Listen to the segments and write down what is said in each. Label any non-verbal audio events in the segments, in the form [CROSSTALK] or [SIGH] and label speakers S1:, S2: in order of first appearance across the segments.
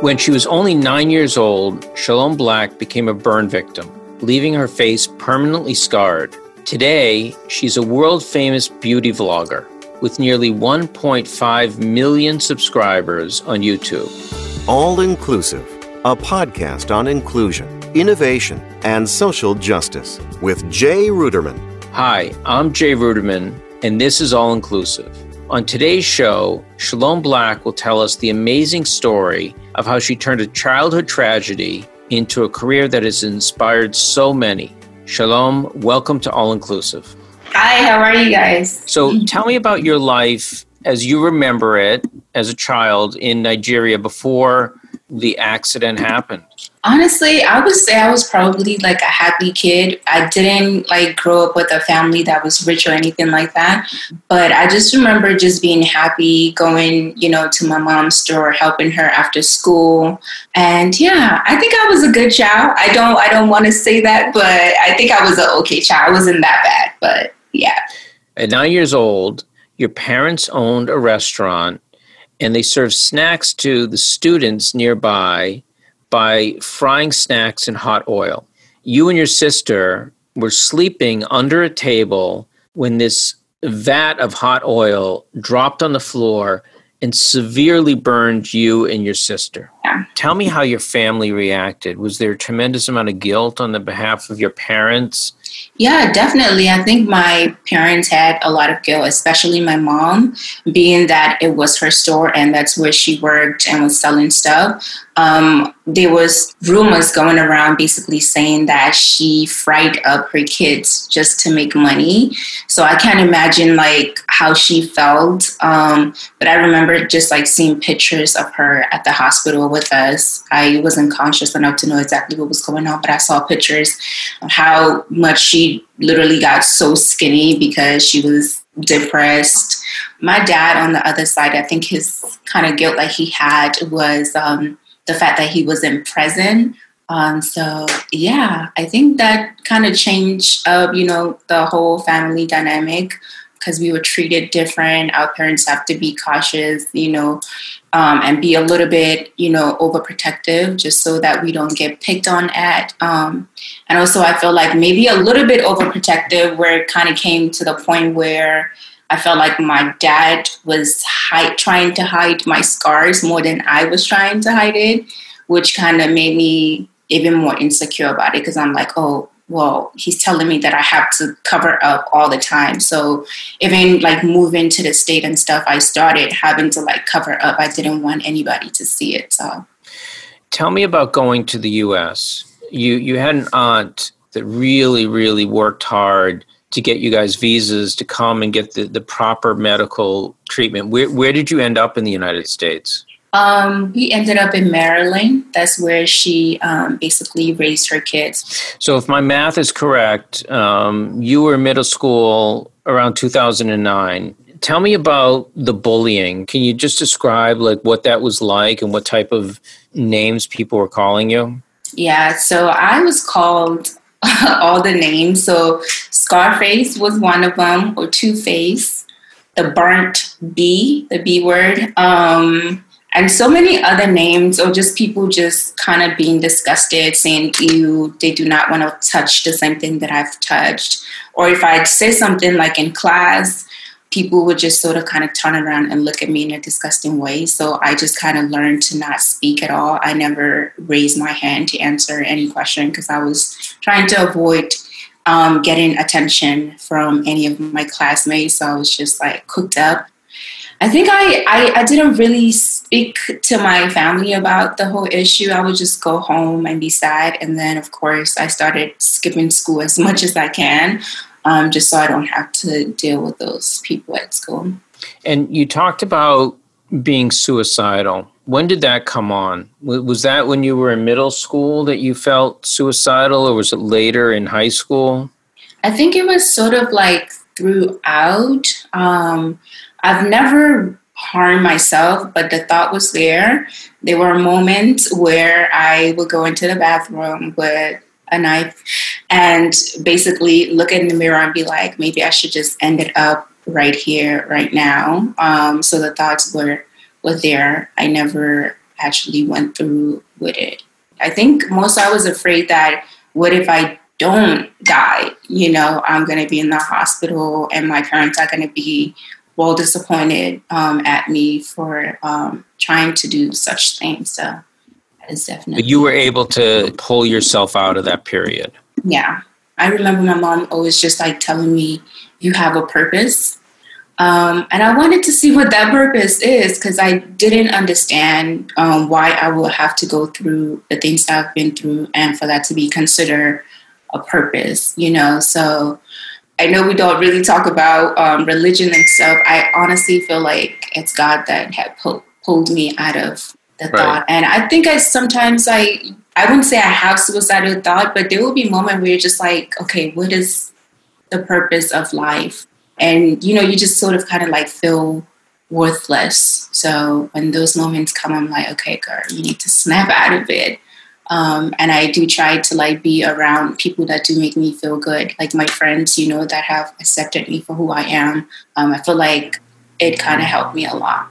S1: When she was only nine years old, Shalom Blac became a burn victim, leaving her face permanently scarred. Today, she's a world famous beauty vlogger with nearly 1.5 million subscribers on YouTube.
S2: All Inclusive, a podcast on inclusion, innovation, and social justice with Jay Ruderman.
S1: Hi, I'm Jay Ruderman, and this is All Inclusive. On today's show, Shalom Blac will tell us the amazing story of how she turned a childhood tragedy into a career that has inspired so many. Shalom, welcome to All Inclusive.
S3: Hi, how are you guys?
S1: So tell me about your life as you remember it as a child in Nigeria before the accident happened.
S3: Honestly, I would say I was probably like a happy kid. I didn't like grow up with a family that was rich or anything like that. But I just remember just being happy going, you know, to my mom's store, helping her after school. And yeah, I think I was a good child. I don't I don't want to say that, but I think I was an okay child. I wasn't that bad, but yeah.
S1: At nine years old, your parents owned a restaurant and they serve snacks to the students nearby by frying snacks in hot oil. You and your sister were sleeping under a table when this vat of hot oil dropped on the floor and severely burned you and your sister.
S3: Yeah.
S1: Tell me how your family reacted. Was there a tremendous amount of guilt on the behalf of your parents?
S3: Yeah, definitely. I think my parents had a lot of guilt, especially my mom, being that it was her store and that's where she worked and was selling stuff. Um, there was rumors going around basically saying that she fried up her kids just to make money. So I can't imagine like how she felt. Um, but I remember just like seeing pictures of her at the hospital with us. I wasn't conscious enough to know exactly what was going on, but I saw pictures of how much she literally got so skinny because she was depressed. My dad, on the other side, I think his kind of guilt that he had was um, the fact that he was in prison. Um, so yeah, I think that kind of changed, uh, you know, the whole family dynamic because we were treated different. Our parents have to be cautious, you know, um, and be a little bit, you know, overprotective just so that we don't get picked on at. Um, and also, I feel like maybe a little bit overprotective where it kind of came to the point where I felt like my dad was hide, trying to hide my scars more than I was trying to hide it, which kind of made me even more insecure about it because I'm like, oh, well, he's telling me that I have to cover up all the time. So even like moving to the state and stuff, I started having to like cover up. I didn't want anybody to see it. So
S1: tell me about going to the US. You you had an aunt that really, really worked hard to get you guys visas to come and get the, the proper medical treatment. Where where did you end up in the United States?
S3: Um, we ended up in Maryland. That's where she um, basically raised her kids.
S1: So, if my math is correct, um, you were in middle school around 2009. Tell me about the bullying. Can you just describe like what that was like and what type of names people were calling you?
S3: Yeah, so I was called [LAUGHS] all the names. So Scarface was one of them, or Two Face, the burnt B, the B word. Um, and so many other names or just people just kind of being disgusted saying you they do not want to touch the same thing that i've touched or if i'd say something like in class people would just sort of kind of turn around and look at me in a disgusting way. So i just kind of learned to not speak at all. I never raised my hand to answer any question because i was trying to avoid um, getting attention from any of my classmates. So i was just like cooked up. I think I, I, I didn't really speak to my family about the whole issue. I would just go home and be sad. And then, of course, I started skipping school as [LAUGHS] much as I can, um, just so I don't have to deal with those people at school.
S1: And you talked about being suicidal. When did that come on? Was that when you were in middle school that you felt suicidal, or was it later in high school?
S3: I think it was sort of like throughout. Um, I've never harmed myself, but the thought was there. There were moments where I would go into the bathroom with a knife and basically look in the mirror and be like, maybe I should just end it up right here, right now. Um, so the thoughts were were there. I never actually went through with it. I think most I was afraid that what if I don't die? You know, I'm going to be in the hospital and my parents are going to be well disappointed um, at me for um, trying to do such things. So is definitely.
S1: But you were able to pull yourself out of that period.
S3: Yeah. I remember my mom always just like telling me, you have a purpose. Um, and I wanted to see what that purpose is because I didn't understand um, why I would have to go through the things that I've been through and for that to be considered a purpose, you know? So I know we don't really talk about um, religion and stuff. I honestly feel like it's God that had pull, pulled me out of the right. thought. And I think I sometimes I I wouldn't say I have suicidal thought, but there will be moments where you're just like, okay, what is the purpose of life? And you know, you just sort of kind of like feel worthless. So when those moments come, I'm like, okay, girl, you need to snap out of it. Um, and I do try to like be around people that do make me feel good, like my friends, you know, that have accepted me for who I am. Um, I feel like it kind of helped me a lot.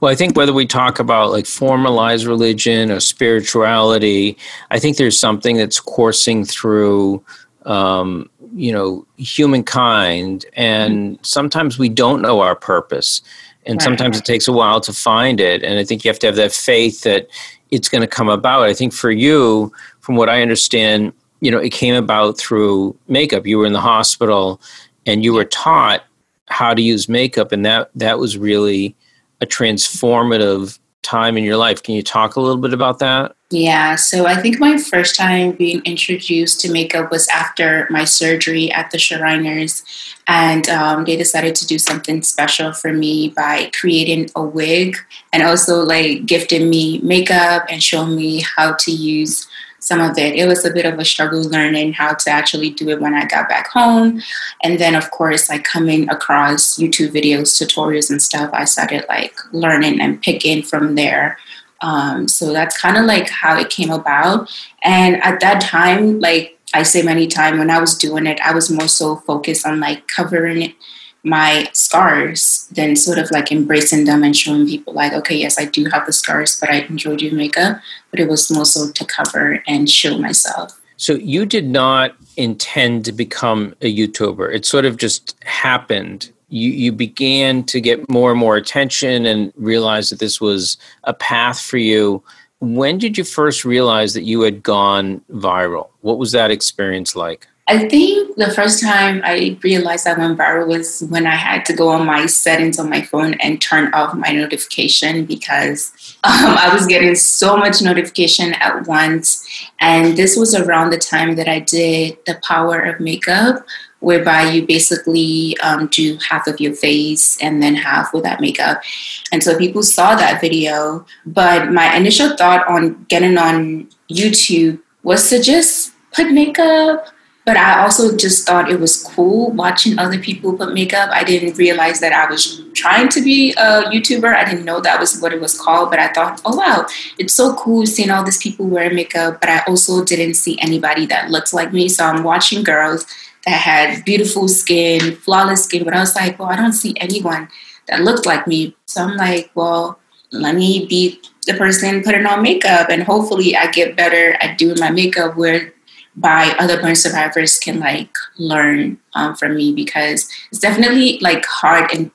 S1: Well, I think whether we talk about like formalized religion or spirituality, I think there's something that's coursing through, um, you know, humankind, and sometimes we don't know our purpose, and right. sometimes it takes a while to find it. And I think you have to have that faith that it's going to come about. I think for you, from what I understand, you know, it came about through makeup. You were in the hospital and you were taught how to use makeup and that that was really a transformative time in your life. Can you talk a little bit about that?
S3: Yeah, so I think my first time being introduced to makeup was after my surgery at the Shriners, and um, they decided to do something special for me by creating a wig and also like gifting me makeup and showing me how to use some of it. It was a bit of a struggle learning how to actually do it when I got back home. And then, of course, like coming across YouTube videos, tutorials, and stuff, I started like learning and picking from there. Um, so that's kind of like how it came about. And at that time, like I say many times, when I was doing it, I was more so focused on like covering it my scars than sort of like embracing them and showing people like okay yes i do have the scars but i enjoy doing makeup. But it was more so to cover and show myself.
S1: So you did not intend to become a youtuber. It sort of just happened. You you began to get more and more attention and realize that this was a path for you. When did you first realize that you had gone viral? What was that experience like
S3: I think the first time I realized I went viral was when I had to go on my settings on my phone and turn off my notification because [LAUGHS] um, I was getting so much notification at once. And this was around the time that I did The Power of Makeup, whereby you basically um, do half of your face and then half without makeup. And so people saw that video. But my initial thought on getting on YouTube was to just put makeup but I also just thought it was cool watching other people put makeup. I didn't realize that I was trying to be a YouTuber. I didn't know that was what it was called, but I thought, oh wow, it's so cool seeing all these people wear makeup. But I also didn't see anybody that looked like me. So I'm watching girls that had beautiful skin, flawless skin, but I was like, well, I don't see anyone that looked like me. So I'm like, well, let me be the person putting on makeup and hopefully I get better at doing my makeup where by other burn survivors can like learn um, from me because it's definitely like hard and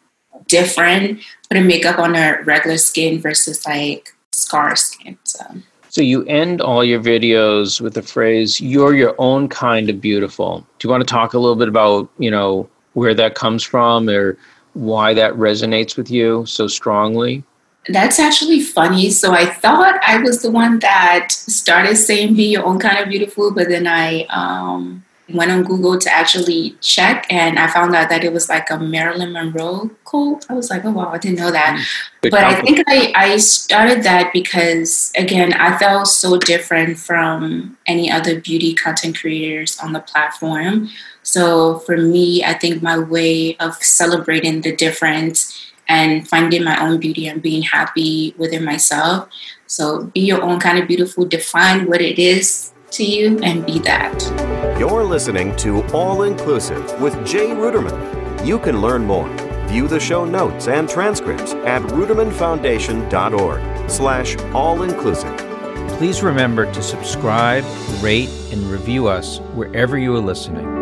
S3: different putting makeup on a regular skin versus like scar skin. So.
S1: So you end all your videos with the phrase "You're your own kind of beautiful." Do you want to talk a little bit about you know where that comes from or why that resonates with you so strongly?
S3: That's actually funny. So I thought I was the one that started saying "Be your own kind of beautiful," but then I um, went on Google to actually check, and I found out that it was like a Marilyn Monroe quote. I was like, "Oh wow, I didn't know that." Good but I think I, I started that because again, I felt so different from any other beauty content creators on the platform. So for me, I think my way of celebrating the difference and finding my own beauty and being happy within myself. So be your own kind of beautiful, define what it is to you, and be that.
S2: You're listening to All Inclusive with Jay Ruderman. You can learn more. View the show notes and transcripts at rudermanfoundation.org. slash all-inclusive.
S4: Please remember to subscribe, rate, and review us wherever you are listening.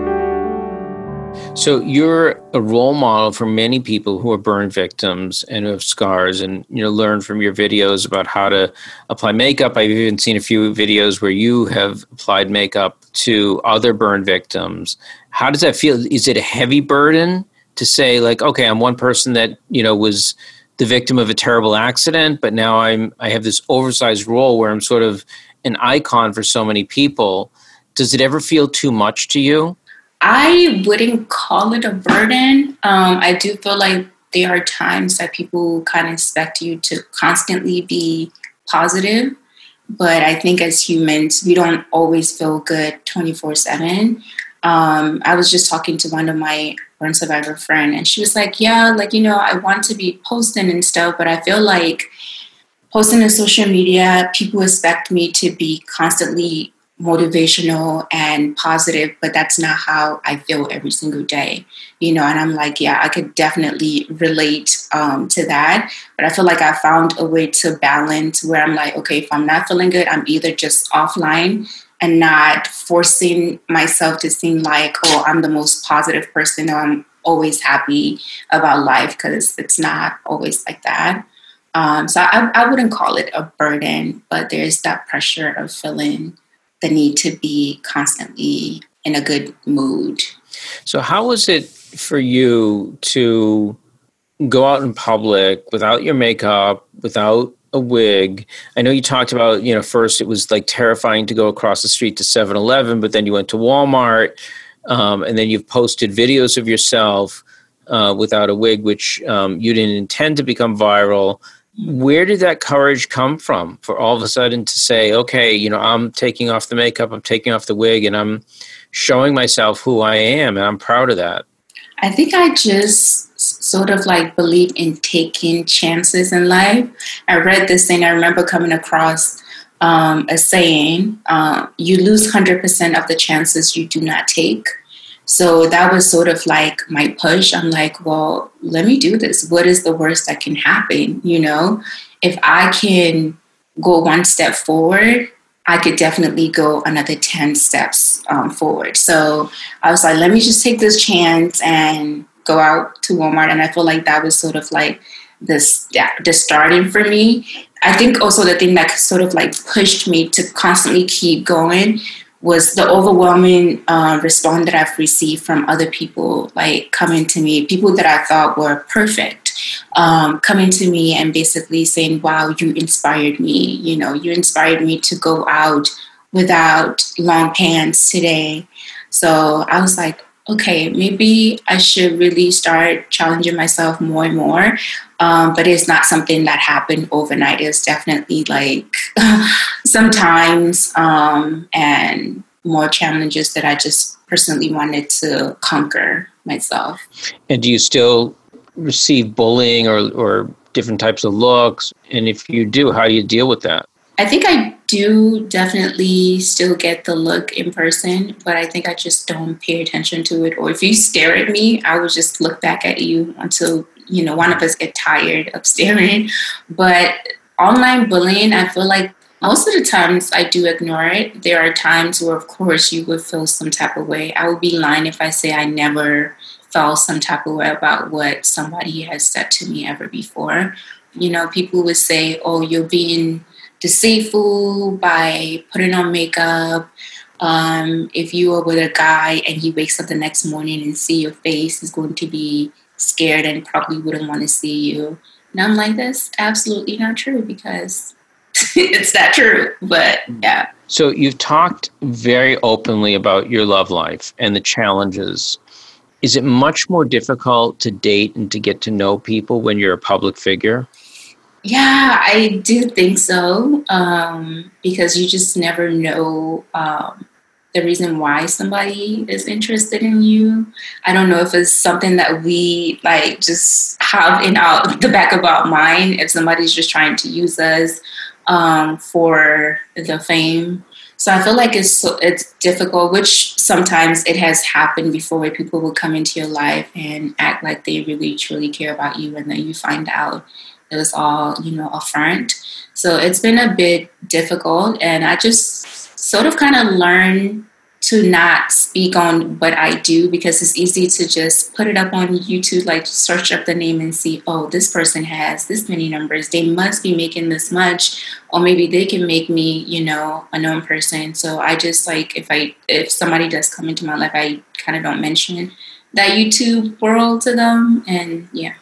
S1: So you're a role model for many people who are burn victims and who have scars, and you know learn from your videos about how to apply makeup. I've even seen a few videos where you have applied makeup to other burn victims. How does that feel? Is it a heavy burden to say like, okay, I'm one person that you know was the victim of a terrible accident, but now I'm I have this oversized role where I'm sort of an icon for so many people. Does it ever feel too much to you?
S3: I wouldn't call it a burden. Um, I do feel like there are times that people kind of expect you to constantly be positive. But I think as humans, we don't always feel good 24 um, 7. I was just talking to one of my burn survivor friend, and she was like, Yeah, like, you know, I want to be posting and stuff, but I feel like posting on social media, people expect me to be constantly motivational and positive, but that's not how I feel every single day, you know. And I'm like, yeah, I could definitely relate um, to that, but I feel like I found a way to balance where I'm like, okay, if I'm not feeling good, I'm either just offline and not forcing myself to seem like, oh, I'm the most positive person or I'm always happy about life because it's not always like that. Um, so I, I wouldn't call it a burden, but there's that pressure of feeling the need to be constantly in a good mood.
S1: So, how was it for you to go out in public without your makeup, without a wig? I know you talked about, you know, first it was like terrifying to go across the street to 7 Eleven, but then you went to Walmart, um, and then you've posted videos of yourself uh, without a wig, which um, you didn't intend to become viral where did that courage come from for all of a sudden to say okay you know i'm taking off the makeup i'm taking off the wig and i'm showing myself who i am and i'm proud of that?
S3: I think i just sort of like believe in taking chances in life. I read this thing i remember coming across um, a saying uh, you lose 100% of the chances you do not take so that was sort of like my push. I'm like, well, let me do this. What is the worst that can happen? You know, if I can go one step forward, I could definitely go another 10 steps um, forward. So I was like, let me just take this chance and go out to Walmart. And I feel like that was sort of like this the starting for me. I think also the thing that sort of like pushed me to constantly keep going was the overwhelming uh, response that I've received from other people, like coming to me, people that I thought were perfect, um, coming to me and basically saying, Wow, you inspired me. You know, you inspired me to go out without long pants today. So I was like, okay, maybe I should really start challenging myself more and more. Um, but it's not something that happened overnight. It's definitely like [LAUGHS] sometimes um, and more challenges that I just personally wanted to conquer myself.
S1: And do you still receive bullying or, or different types of looks? And if you do, how do you deal with that?
S3: I think I do definitely still get the look in person, but I think I just don't pay attention to it. Or if you stare at me, I will just look back at you until, you know, one of us get tired of [LAUGHS] staring. But online bullying, I feel like most of the times I do ignore it. There are times where, of course, you would feel some type of way. I would be lying if I say I never felt some type of way about what somebody has said to me ever before. You know, people would say, oh, you're being deceitful by putting on makeup. Um, if you are with a guy and he wakes up the next morning and see your face, he's going to be scared and probably wouldn't want to see you. And I'm like, that's absolutely not true because [LAUGHS] it's not true. But yeah.
S1: So you've talked very openly about your love life and the challenges. Is it much more difficult to date and to get to know people when you're a public figure?
S3: Yeah, I do think so. Um, because you just never know um, the reason why somebody is interested in you. I don't know if it's something that we like just have in our [LAUGHS] the back of our mind. If somebody's just trying to use us um, for the fame. So I feel like it's so, it's difficult, which sometimes it has happened before, where people will come into your life and act like they really truly care about you, and then you find out it was all you know a front So it's been a bit difficult, and I just sort of kind of learned to not speak on what I do because it's easy to just put it up on YouTube, like search up the name and see, oh, this person has this many numbers. They must be making this much, or maybe they can make me, you know, a known person. So I just like if I if somebody does come into my life, I kind of don't mention that YouTube world to them, and yeah.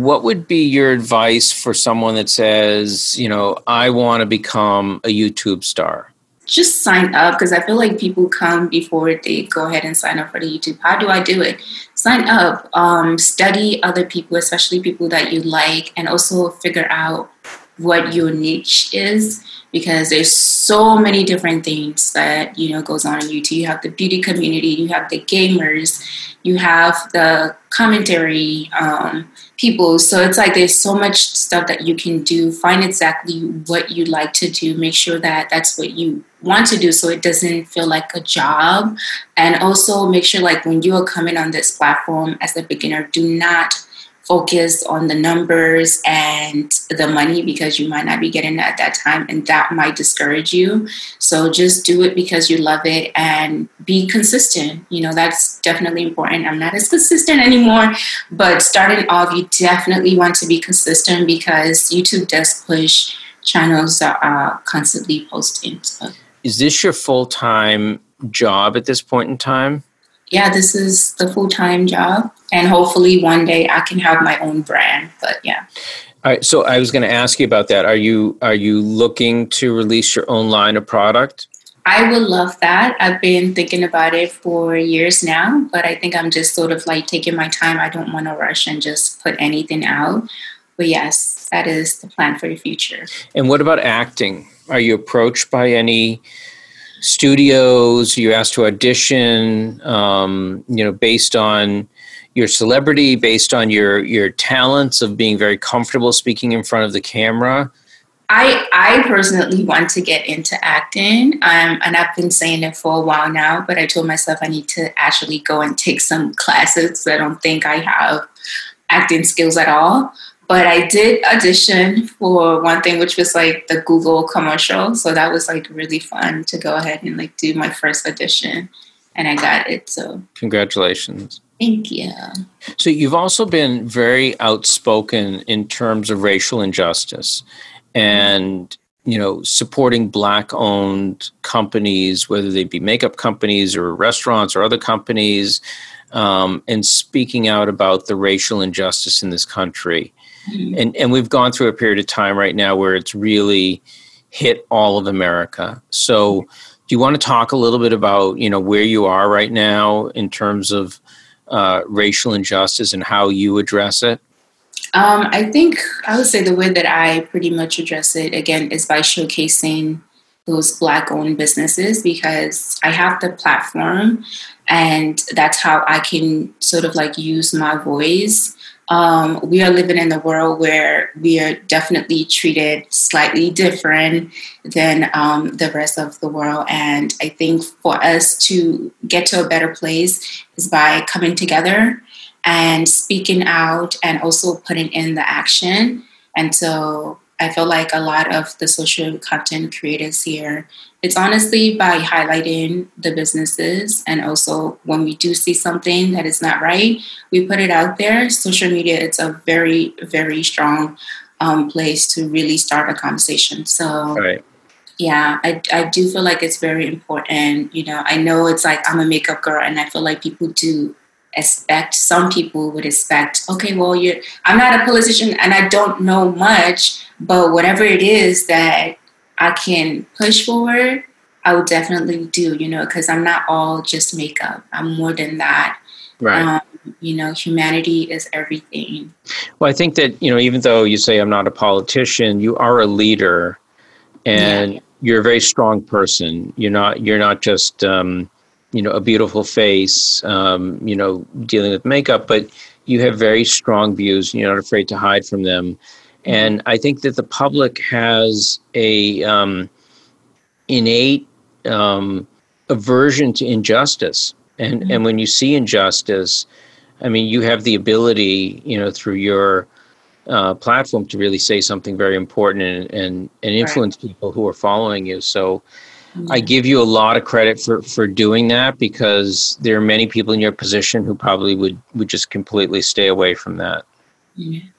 S1: What would be your advice for someone that says, you know, I want to become a YouTube star?
S3: just sign up because I feel like people come before they go ahead and sign up for the YouTube. How do I do it? Sign up, um, study other people, especially people that you like, and also figure out what your niche is because there's so many different things that you know goes on in YouTube. You have the beauty community, you have the gamers, you have the commentary um, people. So it's like there's so much stuff that you can do. Find exactly what you like to do. Make sure that that's what you want to do, so it doesn't feel like a job. And also make sure like when you are coming on this platform as a beginner, do not focus on the numbers and the money because you might not be getting that at that time and that might discourage you. So just do it because you love it and be consistent. You know that's definitely important. I'm not as consistent anymore but starting off you definitely want to be consistent because youtube does push channels that are constantly posting so.
S1: is this your full-time job at this point in time
S3: yeah, this is the full time job. And hopefully one day I can have my own brand. But yeah.
S1: All right. So I was going to ask you about that. Are you are you looking to release your own line of product?
S3: I would love that. I've been thinking about it for years now, but I think I'm just sort of like taking my time. I don't want to rush and just put anything out. But yes, that is the plan for the future.
S1: And what about acting? Are you approached by any studios you asked to audition um, you know based on your celebrity based on your your talents of being very comfortable speaking in front of the camera
S3: I, I personally want to get into acting, um, and I've been saying it for a while now. But I told myself I need to actually go and take some classes. I don't think I have acting skills at all. But I did audition for one thing, which was like the Google commercial. So that was like really fun to go ahead and like do my first audition. And I got it. So
S1: congratulations.
S3: Thank you.
S1: So you've also been very outspoken in terms of racial injustice and you know supporting black owned companies whether they be makeup companies or restaurants or other companies um, and speaking out about the racial injustice in this country And and we've gone through a period of time right now where it's really hit all of America. So do you want to talk a little bit about you know where you are right now in terms of uh, racial injustice and how you address it?
S3: Um, I think I would say the way that I pretty much address it again is by showcasing those black owned businesses because I have the platform and that's how I can sort of like use my voice um, we are living in a world where we are definitely treated slightly different than um, the rest of the world. And I think for us to get to a better place is by coming together and speaking out and also putting in the action. And so I feel like a lot of the social content creators here, it's honestly by highlighting the businesses and also when we do see something that is not right, we put it out there. Social media, it's a very, very strong um, place to really start a conversation. So, right. yeah, I, I do feel like it's very important. You know, I know it's like I'm a makeup girl and I feel like people do expect some people would expect okay well you're i'm not a politician and i don't know much but whatever it is that i can push forward i would definitely do you know because i'm not all just makeup. I'm more than that. Right. Um, you know humanity is everything.
S1: Well i think that you know even though you say i'm not a politician you are a leader and yeah. you're a very strong person. You're not you're not just um, you know a beautiful face um, you know dealing with makeup but you have very strong views and you're not afraid to hide from them and i think that the public has a um, innate um, aversion to injustice and mm-hmm. and when you see injustice i mean you have the ability you know through your uh, platform to really say something very important and and, and influence right. people who are following you. So. I give you a lot of credit for, for doing that because there are many people in your position who probably would, would just completely stay away from that.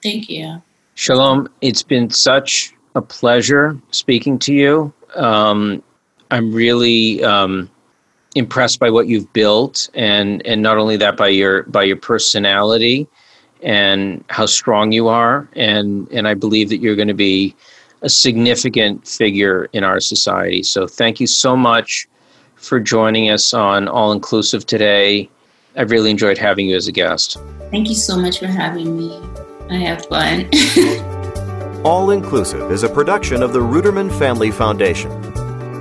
S3: Thank you.
S1: Shalom, it's been such a pleasure speaking to you. Um, I'm really um, impressed by what you've built, and and not only that, by your by your personality and how strong you are, and and I believe that you're going to be a significant figure in our society. So thank you so much for joining us on All Inclusive today. I've really enjoyed having you as a guest.
S3: Thank you so much for having me. I have fun. [LAUGHS]
S2: All Inclusive is a production of the Ruderman Family Foundation.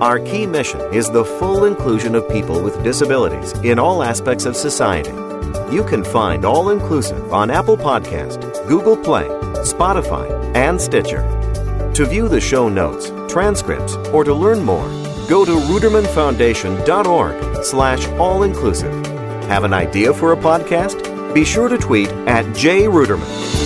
S2: Our key mission is the full inclusion of people with disabilities in all aspects of society. You can find All Inclusive on Apple Podcast, Google Play, Spotify, and Stitcher. To view the show notes, transcripts, or to learn more, go to rudermanfoundation.org slash all-inclusive. Have an idea for a podcast? Be sure to tweet at jruderman.